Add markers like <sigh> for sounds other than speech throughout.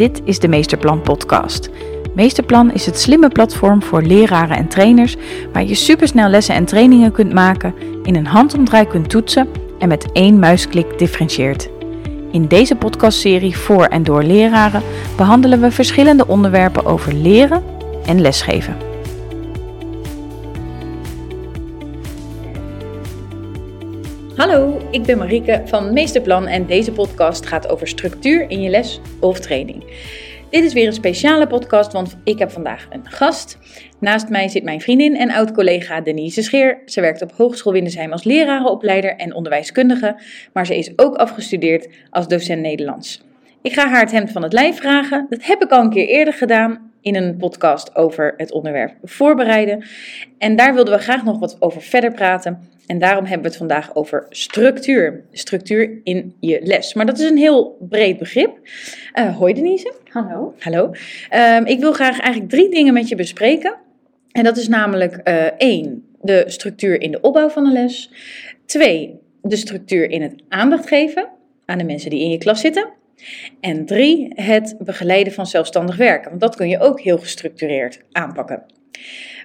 Dit is de Meesterplan Podcast. Meesterplan is het slimme platform voor leraren en trainers waar je supersnel lessen en trainingen kunt maken, in een handomdraai kunt toetsen en met één muisklik differentieert. In deze podcastserie voor en door leraren behandelen we verschillende onderwerpen over leren en lesgeven. Hallo, ik ben Marieke van Meesterplan en deze podcast gaat over structuur in je les of training. Dit is weer een speciale podcast, want ik heb vandaag een gast. Naast mij zit mijn vriendin en oud-collega Denise Scheer. Ze werkt op Hogeschool Windesheim als lerarenopleider en onderwijskundige, maar ze is ook afgestudeerd als docent Nederlands. Ik ga haar het hemd van het lijf vragen. Dat heb ik al een keer eerder gedaan in een podcast over het onderwerp voorbereiden. En daar wilden we graag nog wat over verder praten. En daarom hebben we het vandaag over structuur. Structuur in je les. Maar dat is een heel breed begrip. Uh, hoi Denise. Hallo. Hallo. Um, ik wil graag eigenlijk drie dingen met je bespreken. En dat is namelijk uh, één, de structuur in de opbouw van de les. Twee, de structuur in het aandacht geven aan de mensen die in je klas zitten. En drie, het begeleiden van zelfstandig werken. Want dat kun je ook heel gestructureerd aanpakken.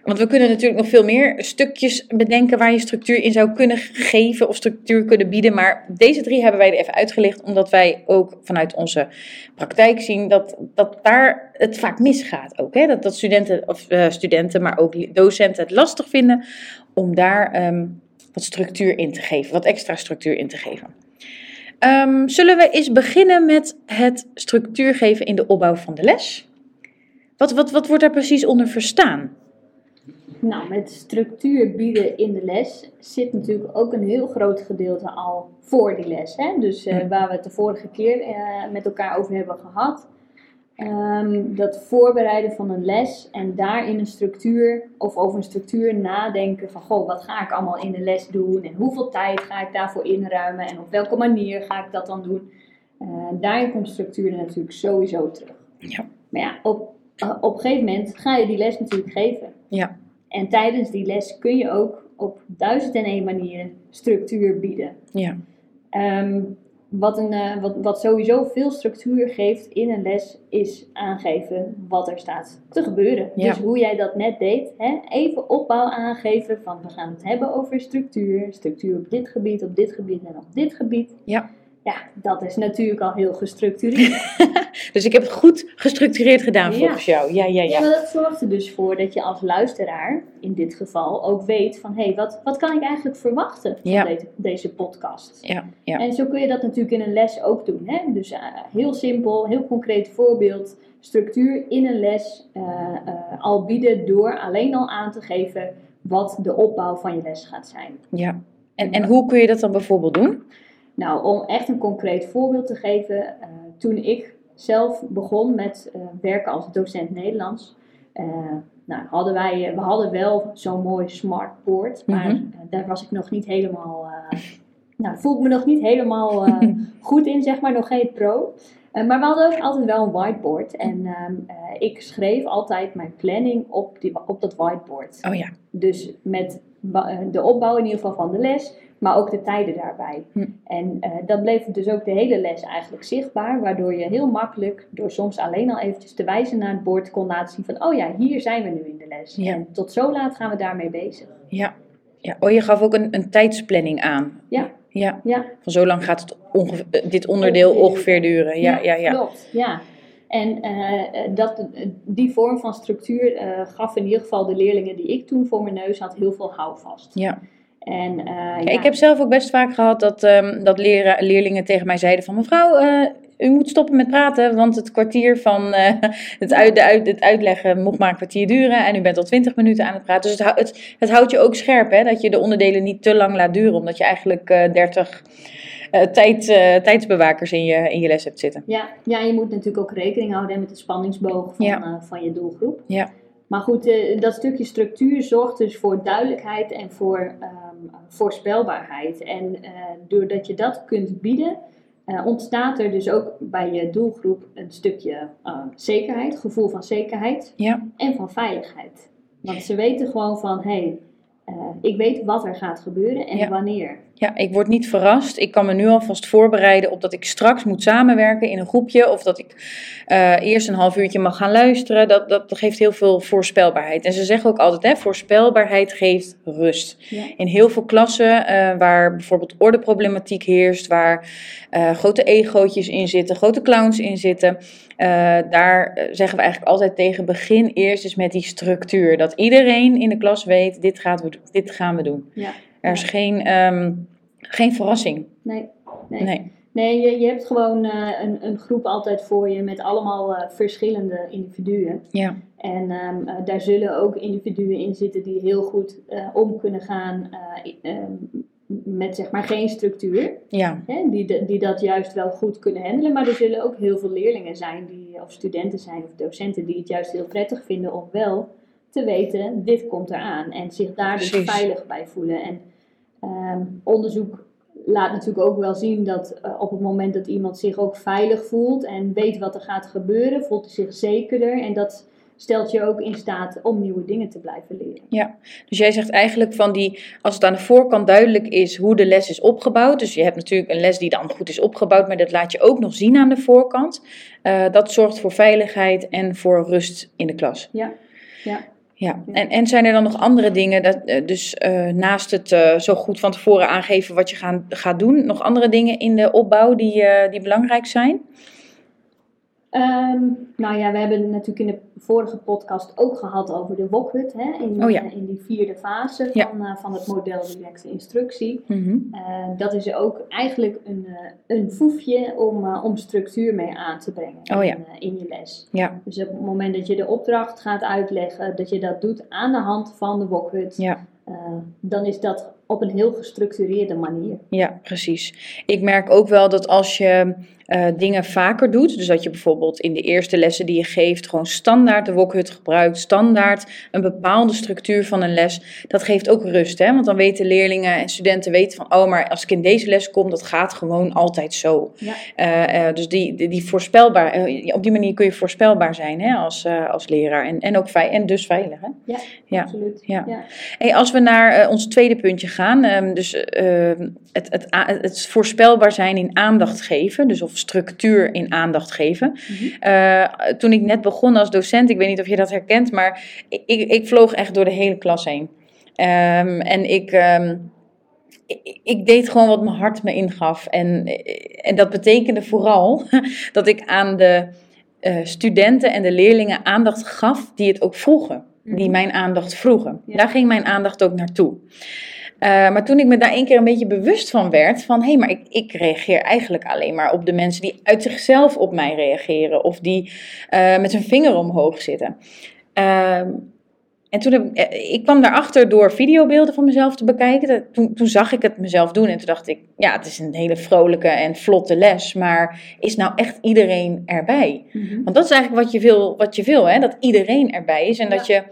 Want we kunnen natuurlijk nog veel meer stukjes bedenken waar je structuur in zou kunnen geven of structuur kunnen bieden. Maar deze drie hebben wij er even uitgelicht, omdat wij ook vanuit onze praktijk zien dat, dat daar het vaak misgaat. Ook, hè? Dat, dat studenten, of, uh, studenten, maar ook docenten het lastig vinden om daar um, wat structuur in te geven, wat extra structuur in te geven. Um, zullen we eens beginnen met het structuur geven in de opbouw van de les? Wat, wat, wat wordt daar precies onder verstaan? Nou, met structuur bieden in de les zit natuurlijk ook een heel groot gedeelte al voor die les. Hè? Dus uh, waar we het de vorige keer uh, met elkaar over hebben gehad. Um, dat voorbereiden van een les en daarin een structuur of over een structuur nadenken van goh, wat ga ik allemaal in de les doen en hoeveel tijd ga ik daarvoor inruimen en op welke manier ga ik dat dan doen. Uh, daarin komt structuur natuurlijk sowieso terug. Ja. Maar ja, op, op een gegeven moment ga je die les natuurlijk geven. Ja. En tijdens die les kun je ook op duizend en één manieren structuur bieden. Ja. Um, wat, een, uh, wat, wat sowieso veel structuur geeft in een les, is aangeven wat er staat te gebeuren. Ja. Dus hoe jij dat net deed, hè? even opbouw aangeven van we gaan het hebben over structuur. Structuur op dit gebied, op dit gebied en op dit gebied. Ja. Ja, dat is natuurlijk al heel gestructureerd. <laughs> dus ik heb het goed gestructureerd gedaan Ja. volgens jou. Ja, ja, Ja, ja. maar dat zorgt er dus voor dat je als luisteraar in dit geval ook weet van hé, hey, wat, wat kan ik eigenlijk verwachten van Ja. deze, deze podcast? Ja, ja. En zo kun je dat natuurlijk in een les ook doen. Hè? Dus uh, heel simpel, heel concreet voorbeeld. Structuur in een les uh, uh, al bieden door alleen al aan te geven wat de opbouw van je les gaat zijn. ja. En, en hoe kun je dat dan bijvoorbeeld doen? Nou, om echt een concreet voorbeeld te geven. uh, toen ik zelf begon met uh, werken als docent Nederlands. Uh, nou, hadden wij, we hadden wel zo'n mooi smartboard, maar Mhm. uh, daar was ik nog niet helemaal, nou, voel ik me nog niet helemaal <laughs> goed in, zeg maar, nog geen pro. Maar we hadden ook altijd wel een whiteboard en uh, ik schreef altijd mijn planning op, die, op dat whiteboard. Oh ja. Dus met de opbouw in ieder geval van de les, maar ook de tijden daarbij. Hm. En uh, dat bleef dus ook de hele les eigenlijk zichtbaar, waardoor je heel makkelijk, door soms alleen al eventjes te wijzen naar het bord, kon laten zien van, oh ja, hier zijn we nu in de les. Ja. En tot zo laat gaan we daarmee bezig. Ja. ja. Oh, je gaf ook een, een tijdsplanning aan. Ja. Ja. Ja. Van zo lang gaat het ongeveer, dit onderdeel Ongeveer. ongeveer duren. Ja, ja, ja. Klopt, ja. En uh, dat, die vorm van structuur uh, gaf in ieder geval de leerlingen die ik toen voor mijn neus had heel veel houvast. Ja. En, uh, Ja, ja, Ik heb zelf ook best vaak gehad dat, um, dat leren, leerlingen tegen mij zeiden van mevrouw, uh, u moet stoppen met praten, want het kwartier van uh, <laughs> het, uit, de uit, het uitleggen mocht maar een kwartier duren en u bent al twintig minuten aan het praten. Dus het, het, het houdt je ook scherp, hè, dat je de onderdelen niet te lang laat duren, omdat je eigenlijk 30 uh, tijd, tijdsbewakers in je, in je les hebt zitten. Ja, ja, je moet natuurlijk ook rekening houden met de spanningsboog van, Ja. van je doelgroep. Ja. Maar goed, uh, dat stukje structuur zorgt dus voor duidelijkheid en voor um, voorspelbaarheid. En uh, doordat je dat kunt bieden, uh, ontstaat er dus ook bij je doelgroep een stukje zekerheid, gevoel van zekerheid Ja. en van veiligheid. Want ze weten gewoon van, hé, hey, ik weet wat er gaat gebeuren en Ja. wanneer. Ja, ik word niet verrast. Ik kan me nu alvast voorbereiden op dat ik straks moet samenwerken in een groepje. Of dat ik eh, eerst een half uurtje mag gaan luisteren. Dat, dat, geeft heel veel voorspelbaarheid. En ze zeggen ook altijd, hè, voorspelbaarheid geeft rust. Ja. In heel veel klassen eh, waar bijvoorbeeld ordeproblematiek heerst. Waar eh, grote egootjes in zitten, grote clowns in zitten. daar zeggen we eigenlijk altijd tegen, begin eerst eens met die structuur. Dat iedereen in de klas weet, dit, gaat we, dit gaan we doen. Ja. Er is geen, ehm, geen verrassing. Nee. Nee. Nee. Nee, je, je hebt gewoon eh, een, een groep altijd voor je met allemaal eh, verschillende individuen. Ja. En ehm, eh, daar zullen ook individuen in zitten die heel goed om kunnen gaan ehm, met zeg maar geen structuur. Ja. Hè, die, die dat juist wel goed kunnen handelen. Maar er zullen ook heel veel leerlingen zijn, die, of studenten zijn of docenten, die het juist heel prettig vinden om wel te weten, dit komt eraan. En zich daar dus Precies. veilig bij voelen. En ehm, onderzoek laat natuurlijk ook wel zien dat eh, op het moment dat iemand zich ook veilig voelt en weet wat er gaat gebeuren, voelt hij zich zekerder. En dat stelt je ook in staat om nieuwe dingen te blijven leren. Dus jij zegt eigenlijk van die, als het aan de voorkant duidelijk is hoe de les is opgebouwd. Dus je hebt natuurlijk een les die dan goed is opgebouwd, maar dat laat je ook nog zien aan de voorkant. eh, dat zorgt voor veiligheid en voor rust in de klas. Ja, ja. Ja, en, en zijn er dan nog andere dingen, dat, eh, dus eh, naast het eh, zo goed van tevoren aangeven wat je gaan, gaat doen, nog andere dingen in de opbouw die, die belangrijk zijn? Ehm, nou ja, we hebben het natuurlijk in de vorige podcast ook gehad over de wokhut, hè, in, Oh ja. eh, in die vierde fase Ja. van, eh, van het model directe instructie. Mhm. Eh, dat is ook eigenlijk een, een foefje om, om structuur mee aan te brengen Oh ja. in, in je les. Ja, Dus op het moment dat je de opdracht gaat uitleggen, dat je dat doet aan de hand van de wokhut, dan is dat op een heel gestructureerde manier. Ja, precies. Ik merk ook wel dat als je eh, dingen vaker doet, dus dat je bijvoorbeeld in de eerste lessen die je geeft, gewoon standaard de wokhut gebruikt, standaard een bepaalde structuur van een les, dat geeft ook rust. Hè? Want dan weten leerlingen en studenten weten van, oh, maar als ik in deze les kom, dat gaat gewoon altijd zo. Ja. Eh, eh, dus die, die, die voorspelbaar, op die manier kun je voorspelbaar zijn hè, als, als leraar en, en ook vei en dus veilig. Hè? Ja, Ja. absoluut. Ja. Hey, als we naar ons tweede puntje gaan, ehm, dus eh, het, het, het voorspelbaar zijn in aandacht geven, dus of structuur in aandacht geven. Mhm. Eh, toen ik net begon als docent, ik weet niet of je dat herkent, maar ik, ik, ik vloog echt door de hele klas heen. Ehm, en ik, ehm, ik, deed gewoon wat mijn hart me ingaf. En, en dat betekende vooral <laughs> dat ik aan de eh, studenten en de leerlingen aandacht gaf die het ook vroegen die mijn aandacht vroegen. Ja. Daar ging mijn aandacht ook naartoe. Eh, maar toen ik me daar één keer een beetje bewust van werd, van hé, hey, maar ik, ik reageer eigenlijk alleen maar op de mensen die uit zichzelf op mij reageren of die eh, met hun vinger omhoog zitten. Ehm, en toen heb, eh, ik kwam daarachter door videobeelden van mezelf te bekijken. Toen, toen zag ik het mezelf doen en toen dacht ik, ja, het is een hele vrolijke en vlotte les, maar is nou echt iedereen erbij? Mhm. Want dat is eigenlijk wat je wil, wat je wil hè? dat iedereen erbij is. En dat je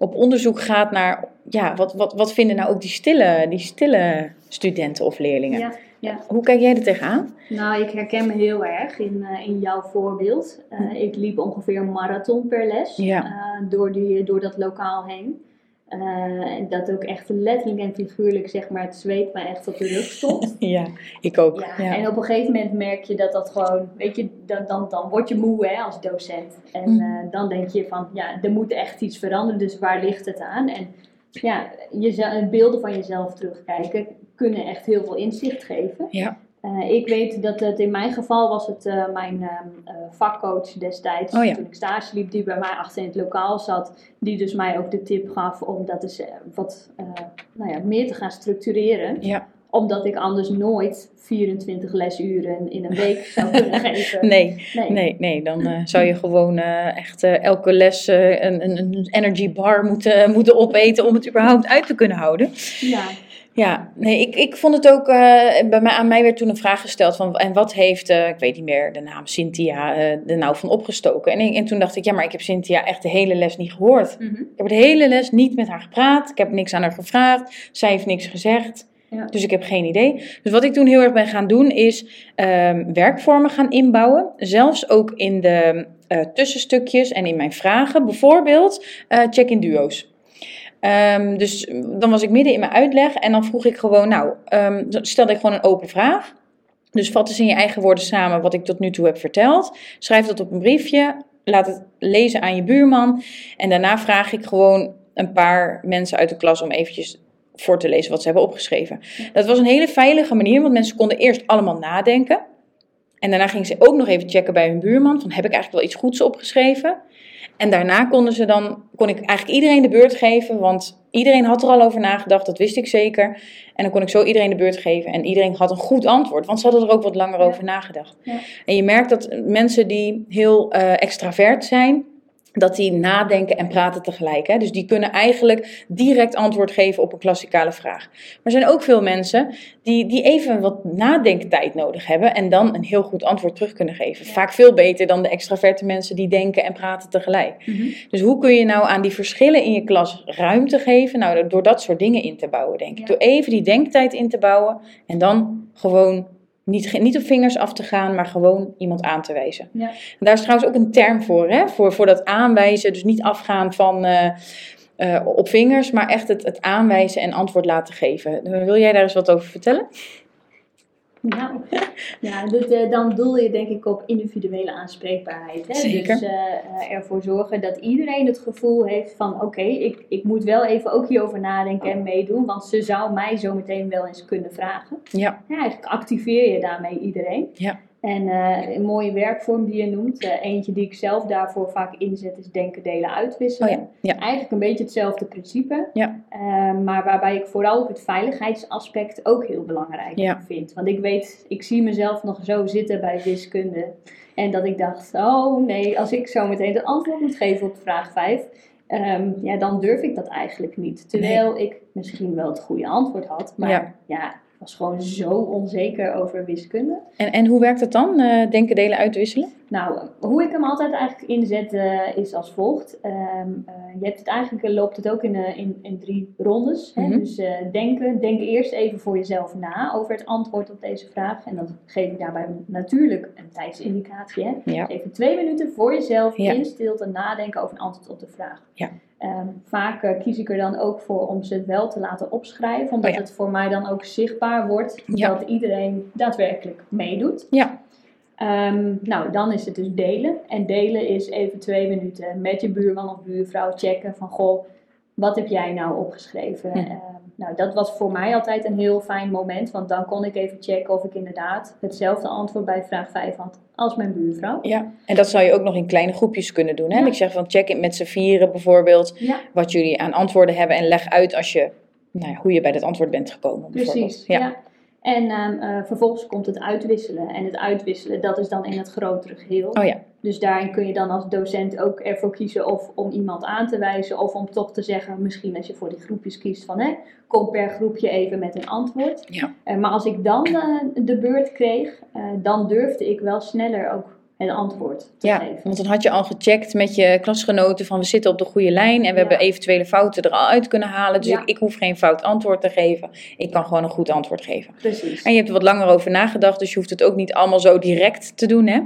op onderzoek gaat naar, ja, wat, wat, wat vinden nou ook die stille, die stille studenten of leerlingen? Ja, ja. Hoe kijk jij er tegenaan? Nou, ik herken me heel erg in, eh, in jouw voorbeeld. Eh, ik liep ongeveer een marathon per les Ja. eh, door, die, door dat lokaal heen. Eh, dat ook echt letterlijk en figuurlijk, zeg maar, het zweet me echt op de rug stond. <laughs> Ja, ik ook. Ja, Ja. En op een gegeven moment merk je dat dat gewoon, weet je, dan, dan, dan word je moe hè, als docent. En Mhm. eh, dan denk je van, ja, er moet echt iets veranderen, dus waar ligt het aan? En ja, je, beelden van jezelf terugkijken kunnen echt heel veel inzicht geven. Ja. Eh, ik weet dat het in mijn geval was het eh, mijn ehm, eh, vakcoach destijds, Oh ja. toen ik stage liep, die bij mij achter in het lokaal zat, die dus mij ook de tip gaf om dat eens wat nou ja, meer te gaan structureren ja. omdat ik anders nooit 24 lesuren in een week zou <laughs> kunnen geven. Nee, Nee. nee, nee, dan zou je gewoon echt elke les een, een, een energy bar moeten, moeten opeten om het überhaupt uit te kunnen houden. Ja. Ja, nee, ik, ik vond het ook, eh, bij mij, aan mij werd toen een vraag gesteld van, en wat heeft, eh, ik weet niet meer de naam, Cynthia, eh er nou van opgestoken? En, en toen dacht ik, ja, maar ik heb Cynthia echt de hele les niet gehoord. Mhm. Ik heb de hele les niet met haar gepraat, ik heb niks aan haar gevraagd, zij heeft niks gezegd. Ja. Dus ik heb geen idee. Dus wat ik toen heel erg ben gaan doen, is ehm, werkvormen gaan inbouwen. Zelfs ook in de tussenstukjes en in mijn vragen. Bijvoorbeeld check-in duo's. Ehm, dus dan was ik midden in mijn uitleg en dan vroeg ik gewoon, nou, um, stelde ik gewoon een open vraag. Dus vat eens in je eigen woorden samen wat ik tot nu toe heb verteld. Schrijf dat op een briefje. Laat het lezen aan je buurman. En daarna vraag ik gewoon een paar mensen uit de klas om eventjes voor te lezen wat ze hebben opgeschreven. Dat was een hele veilige manier, want mensen konden eerst allemaal nadenken. En daarna gingen ze ook nog even checken bij hun buurman: van heb ik eigenlijk wel iets goeds opgeschreven? En daarna konden ze dan, kon ik eigenlijk iedereen de beurt geven, want iedereen had er al over nagedacht, dat wist ik zeker. En dan kon ik zo iedereen de beurt geven en iedereen had een goed antwoord, want ze hadden er ook wat langer over nagedacht. Ja. En je merkt dat mensen die heel uh, extravert zijn, dat die nadenken en praten tegelijk. Hè? Dus die kunnen eigenlijk direct antwoord geven op een klassikale vraag. Maar er zijn ook veel mensen die, die even wat nadenktijd nodig hebben en dan een heel goed antwoord terug kunnen geven. Vaak veel beter dan de extraverte mensen die denken en praten tegelijk. Mhm. Dus hoe kun je nou aan die verschillen in je klas ruimte geven? Nou, door dat soort dingen in te bouwen, denk ik. Door even die denktijd in te bouwen en dan gewoon niet, niet op vingers af te gaan, maar gewoon iemand aan te wijzen. Ja. daar is trouwens ook een term voor, hè? Voor, voor dat aanwijzen. Dus niet afgaan van uh, uh, op vingers, maar echt het, het aanwijzen en antwoord laten geven. Wil jij daar eens wat over vertellen? Nou, ja, <laughs> uh, dan doel je denk ik op individuele aanspreekbaarheid. Hè? Zeker. Dus uh, ervoor zorgen dat iedereen het gevoel heeft van oké, ik, ik moet wel even ook hierover nadenken en meedoen, want ze zou mij zo meteen wel eens kunnen vragen. Ja. ja eigenlijk activeer je daarmee iedereen. Ja. En uh, een mooie werkvorm die je noemt, uh, eentje die ik zelf daarvoor vaak inzet, is denken, delen, uitwisselen. Oh ja, ja. Eigenlijk een beetje hetzelfde principe, ja. uh, maar waarbij ik vooral ook het veiligheidsaspect ook heel belangrijk vind. Want ik weet, ik zie mezelf nog zo zitten bij wiskunde. En dat ik dacht, oh nee, als ik zo meteen het antwoord moet geven op vraag 5, um, ja, dan durf ik dat eigenlijk niet. Terwijl nee. ik misschien wel het goede antwoord had, maar ja was gewoon zo onzeker over wiskunde. En, en hoe werkt het dan, uh, denken, delen, uitwisselen? Nou, hoe ik hem altijd eigenlijk inzet uh, is als volgt. Um, uh, je hebt het eigenlijk, loopt het ook in, in, in drie rondes. Hè? Mm -hmm. Dus denken, denk eerst even voor jezelf na over het antwoord op deze vraag. En dan geef ik daarbij natuurlijk een tijdsindicatie. Hè? Ja. Dus even twee minuten voor jezelf ja. in stilte nadenken over een antwoord op de vraag. Ja. Um, vaak uh, kies ik er dan ook voor om ze wel te laten opschrijven, omdat oh ja. het voor mij dan ook zichtbaar wordt Ja. dat iedereen daadwerkelijk meedoet. Ja, Um, nou, dan is het dus delen. En delen is even twee minuten met je buurman of buurvrouw checken van goh, wat heb jij nou opgeschreven? Hm. Um, nou, dat was voor mij altijd een heel fijn moment, want dan kon ik even checken of ik inderdaad hetzelfde antwoord bij vraag 5 had als mijn buurvrouw. ja. En dat zou je ook nog in kleine groepjes kunnen doen. Hè? Ja. Ik zeg van check in met z'n vieren bijvoorbeeld Ja, wat jullie aan antwoorden hebben en leg uit als je, nou ja, hoe je bij dat antwoord bent gekomen. precies. Ja. Ja. En um, uh, vervolgens komt het uitwisselen. En het uitwisselen, dat is dan in het grotere geheel. Oh ja, Dus daarin kun je dan als docent ook ervoor kiezen of om iemand aan te wijzen of om toch te zeggen, misschien als je voor die groepjes kiest van hè, kom per groepje even met een antwoord. ja, Uh, maar als ik dan uh, de beurt kreeg, uh, dan durfde ik wel sneller ook het antwoord te ja. geven. Want dan had je al gecheckt met je klasgenoten van we zitten op de goede lijn en we Ja. hebben eventuele fouten er al uit kunnen halen. Dus Ja. ik, ik hoef geen fout antwoord te geven. Ik kan gewoon een goed antwoord geven. Precies. En je hebt er wat langer over nagedacht, dus je hoeft het ook niet allemaal zo direct te doen, hè?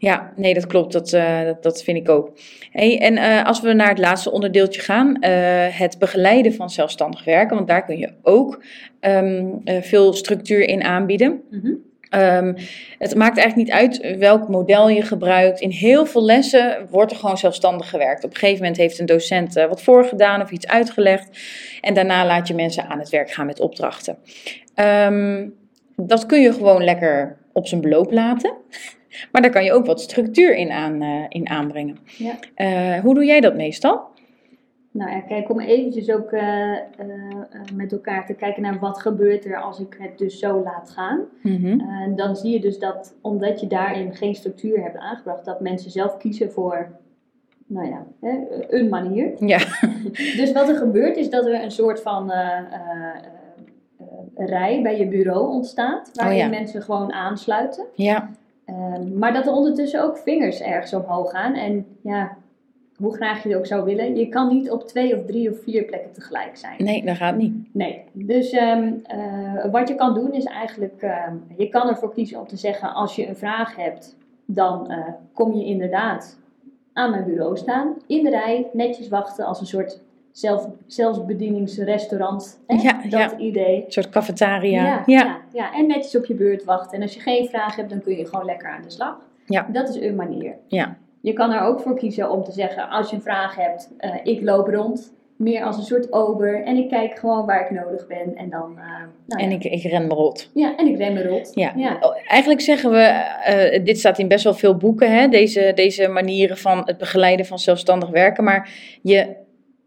Ja, nee, dat klopt. Dat, uh, dat, dat, vind ik ook. Hey, en uh, als we naar het laatste onderdeeltje gaan, uh, het begeleiden van zelfstandig werken, want daar kun je ook um, veel structuur in aanbieden. Mm -hmm. Um, het maakt eigenlijk niet uit welk model je gebruikt. In heel veel lessen wordt er gewoon zelfstandig gewerkt. Op een gegeven moment heeft een docent uh, wat voorgedaan of iets uitgelegd. En daarna laat je mensen aan het werk gaan met opdrachten. Um, dat kun je gewoon lekker op zijn beloop laten. Maar daar kan je ook wat structuur in, aan, uh, in aanbrengen. Ja. Uh, hoe doe jij dat meestal? Nou ja, kijk, om eventjes ook uh, uh, met elkaar te kijken naar wat gebeurt er als ik het dus zo laat gaan. Mm -hmm. uh, dan zie je dus dat, omdat je daarin geen structuur hebt aangebracht, dat mensen zelf kiezen voor, nou ja, hè, een manier. Ja. <laughs> dus wat er gebeurt is dat er een soort van eh, rij bij je bureau ontstaat, waarin oh ja. mensen gewoon aansluiten. Ja. Ehm, maar dat er ondertussen ook vingers ergens omhoog gaan. En ja, hoe graag je het ook zou willen, je kan niet op twee of drie of vier plekken tegelijk zijn. Nee, dat gaat niet. Nee, dus um, uh, wat je kan doen is eigenlijk, um, je kan ervoor kiezen om te zeggen, als je een vraag hebt, dan uh, kom je inderdaad aan mijn bureau staan, in de rij, netjes wachten als een soort zelf, zelfbedieningsrestaurant. Hè? Ja, dat ja. idee. Een soort cafetaria. Ja, ja. Ja, en netjes op je beurt wachten. En als je geen vraag hebt, dan kun je gewoon lekker aan de slag. Ja. Dat is een manier. Ja. Je kan er ook voor kiezen om te zeggen, als je een vraag hebt, eh, ik loop rond. Meer als een soort ober. En ik kijk gewoon waar ik nodig ben. En dan, eh, nou En ik, ik ren me rot. ja, en ik ren me rond. Ja. Ja. Oh, Eigenlijk zeggen we, eh, dit staat in best wel veel boeken, hè, deze, deze manieren van het begeleiden van zelfstandig werken. Maar je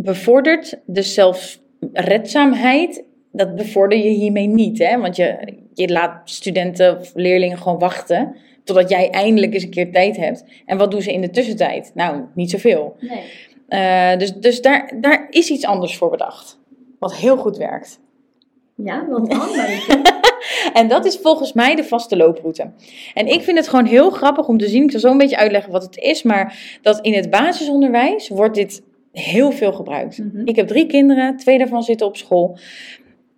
bevordert de zelfredzaamheid, dat bevorder je hiermee niet. Hè? Want je, je laat studenten of leerlingen gewoon wachten totdat jij eindelijk eens een keer tijd hebt. En wat doen ze in de tussentijd? Nou, niet zoveel. Nee. Eh, dus dus daar, daar is iets anders voor bedacht. Wat heel goed werkt. Ja, wat? <laughs> Maar En dat is volgens mij de vaste looproute. En ik vind het gewoon heel grappig om te zien. Ik zal zo een beetje uitleggen wat het is. Maar dat in het basisonderwijs wordt dit heel veel gebruikt. Mhm. Ik heb drie kinderen, twee daarvan zitten op school.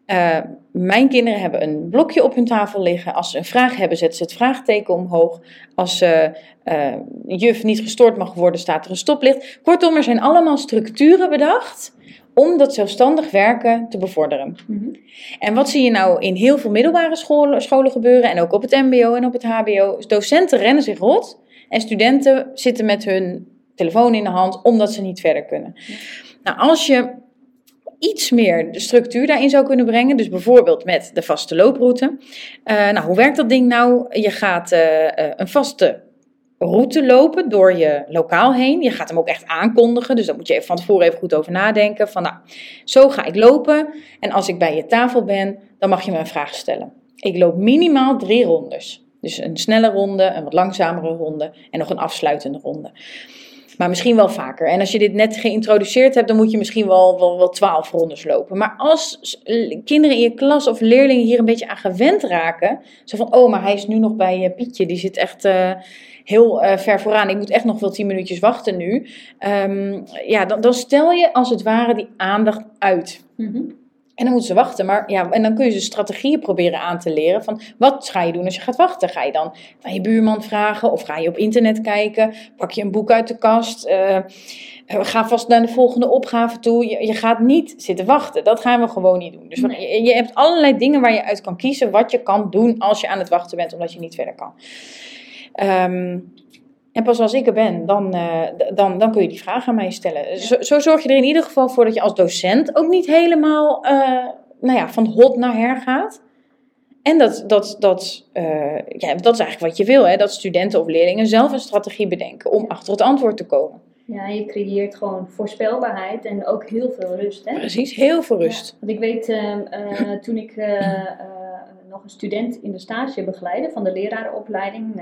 Eh, mijn kinderen hebben een blokje op hun tafel liggen. Als ze een vraag hebben, zetten ze het vraagteken omhoog. Als eh, juf niet gestoord mag worden, staat er een stoplicht. Kortom, er zijn allemaal structuren bedacht om dat zelfstandig werken te bevorderen. Mhm. En wat zie je nou in heel veel middelbare scholen, scholen gebeuren en ook op het MBO en op het HBO? Docenten rennen zich rot en studenten zitten met hun telefoon in de hand omdat ze niet verder kunnen. Nou, als je iets meer de structuur daarin zou kunnen brengen, dus bijvoorbeeld met de vaste looproute. Eh, nou, hoe werkt dat ding nou? Je gaat eh, eh, een vaste route lopen door je lokaal heen. Je gaat hem ook echt aankondigen, dus daar moet je even van tevoren even goed over nadenken. Van nou, zo ga ik lopen en als ik bij je tafel ben, dan mag je me een vraag stellen. Ik loop minimaal drie rondes. Dus een snelle ronde, een wat langzamere ronde en nog een afsluitende ronde. Maar misschien wel vaker. En als je dit net geïntroduceerd hebt, dan moet je misschien wel, wel, wel 12 rondes lopen. Maar als kinderen in je klas of leerlingen hier een beetje aan gewend raken. Zo van, oh, maar hij is nu nog bij eh, Pietje. Die zit echt eh, heel eh, ver vooraan. Ik moet echt nog wel 10 minuutjes wachten nu. Ehm, ja, dan, dan stel je als het ware die aandacht uit. Mhm. En dan moeten ze wachten. Maar ja, en dan kun je ze strategieën proberen aan te leren. Van wat ga je doen als je gaat wachten? Ga je dan van je buurman vragen? Of ga je op internet kijken? Pak je een boek uit de kast? Eh, ga vast naar de volgende opgave toe. Je, je gaat niet zitten wachten. Dat gaan we gewoon niet doen. Dus Nee. je, je hebt allerlei dingen waar je uit kan kiezen. Wat je kan doen als je aan het wachten bent. Omdat je niet verder kan. Ehm, en pas als ik er ben, dan, eh, dan, dan kun je die vraag aan mij stellen. Zo, zo zorg je er in ieder geval voor dat je als docent ook niet helemaal eh, nou ja, van hot naar her gaat. En dat, dat, dat, eh, ja, dat is eigenlijk wat je wil, hè? dat studenten of leerlingen zelf een strategie bedenken om achter het antwoord te komen. Ja, je creëert gewoon voorspelbaarheid en ook heel veel rust. Hè? Precies, heel veel rust. Ja, want ik weet, toen ik nog een student in de stage begeleidde van de lerarenopleiding.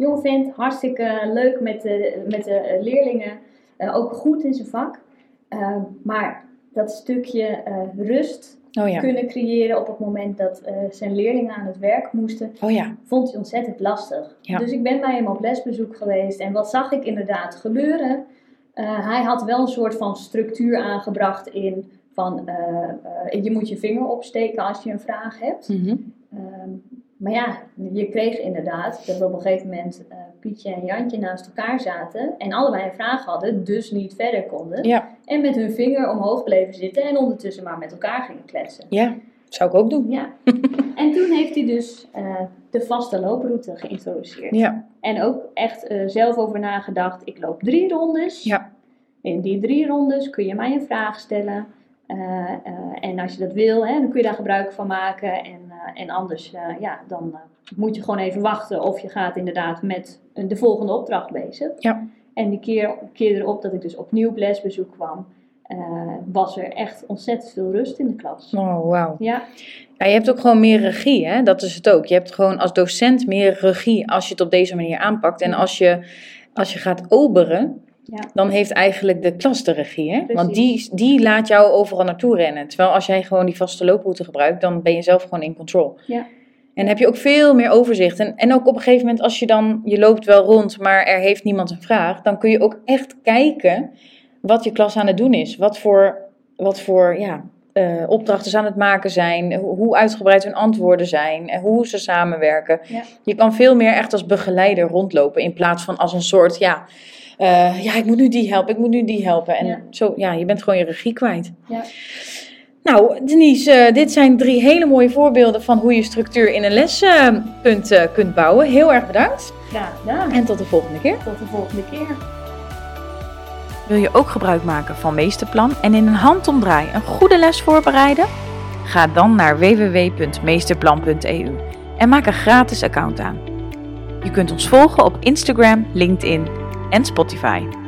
Jonge vent, hartstikke leuk met de, met de eh, leerlingen. eh, ook goed in zijn vak. Eh, maar dat stukje rust Oh ja, kunnen creëren op het moment dat zijn leerlingen aan het werk moesten, oh ja, vond hij ontzettend lastig. Ja. Dus ik ben bij hem op lesbezoek geweest en wat zag ik inderdaad gebeuren? Hij had wel een soort van structuur aangebracht in van je moet je vinger opsteken als je een vraag hebt. Mhm. Maar ja, je kreeg inderdaad dat op een gegeven moment eh, Pietje en Jantje naast elkaar zaten en allebei een vraag hadden, dus niet verder konden. ja, En met hun vinger omhoog bleven zitten en ondertussen maar met elkaar gingen kletsen. ja, zou ik ook doen. Ja. <laughs> en toen heeft hij dus eh, de vaste looproute geïntroduceerd. Ja, En ook echt eh, zelf over nagedacht. Ik loop drie rondes. Ja. In die drie rondes kun je mij een vraag stellen. En als je dat wil, hè, dan kun je daar gebruik van maken. En, en anders, eh, ja, dan eh, moet je gewoon even wachten of je gaat inderdaad met eh, de volgende opdracht bezig. Ja. En die keer, keer erop dat ik dus opnieuw op lesbezoek kwam, eh, was er echt ontzettend veel rust in de klas. oh wauw. Ja, Ja, je hebt ook gewoon meer regie, hè? dat is het ook. Je hebt gewoon als docent meer regie als je het op deze manier aanpakt. En als je, als je gaat oberen, Ja. dan heeft eigenlijk de klas de regie. Hè? Want die, die laat jou overal naartoe rennen. Terwijl als jij gewoon die vaste looproute gebruikt, dan ben je zelf gewoon in control. Ja. En heb je ook veel meer overzicht. En, en ook op een gegeven moment, als je dan, je loopt wel rond, maar er heeft niemand een vraag, dan kun je ook echt kijken wat je klas aan het doen is. Wat voor, wat voor ja, eh, opdrachten ze aan het maken zijn, hoe hoe uitgebreid hun antwoorden zijn, en hoe ze samenwerken. Ja. Je kan veel meer echt als begeleider rondlopen in plaats van als een soort ja, eh, ja, ik moet nu die helpen, ik moet nu die helpen. En Ja. zo, ja, je bent gewoon je regie kwijt. Ja. Nou, Denise, eh, dit zijn drie hele mooie voorbeelden van hoe je structuur in een les eh, kunt, eh, kunt bouwen. Heel erg bedankt Graag gedaan. en tot de volgende keer. Tot de volgende keer. Wil je ook gebruik maken van Meesterplan en in een handomdraai een goede les voorbereiden? Ga dan naar www.meesterplan.eu en maak een gratis account aan. Je kunt ons volgen op Instagram, LinkedIn en Spotify.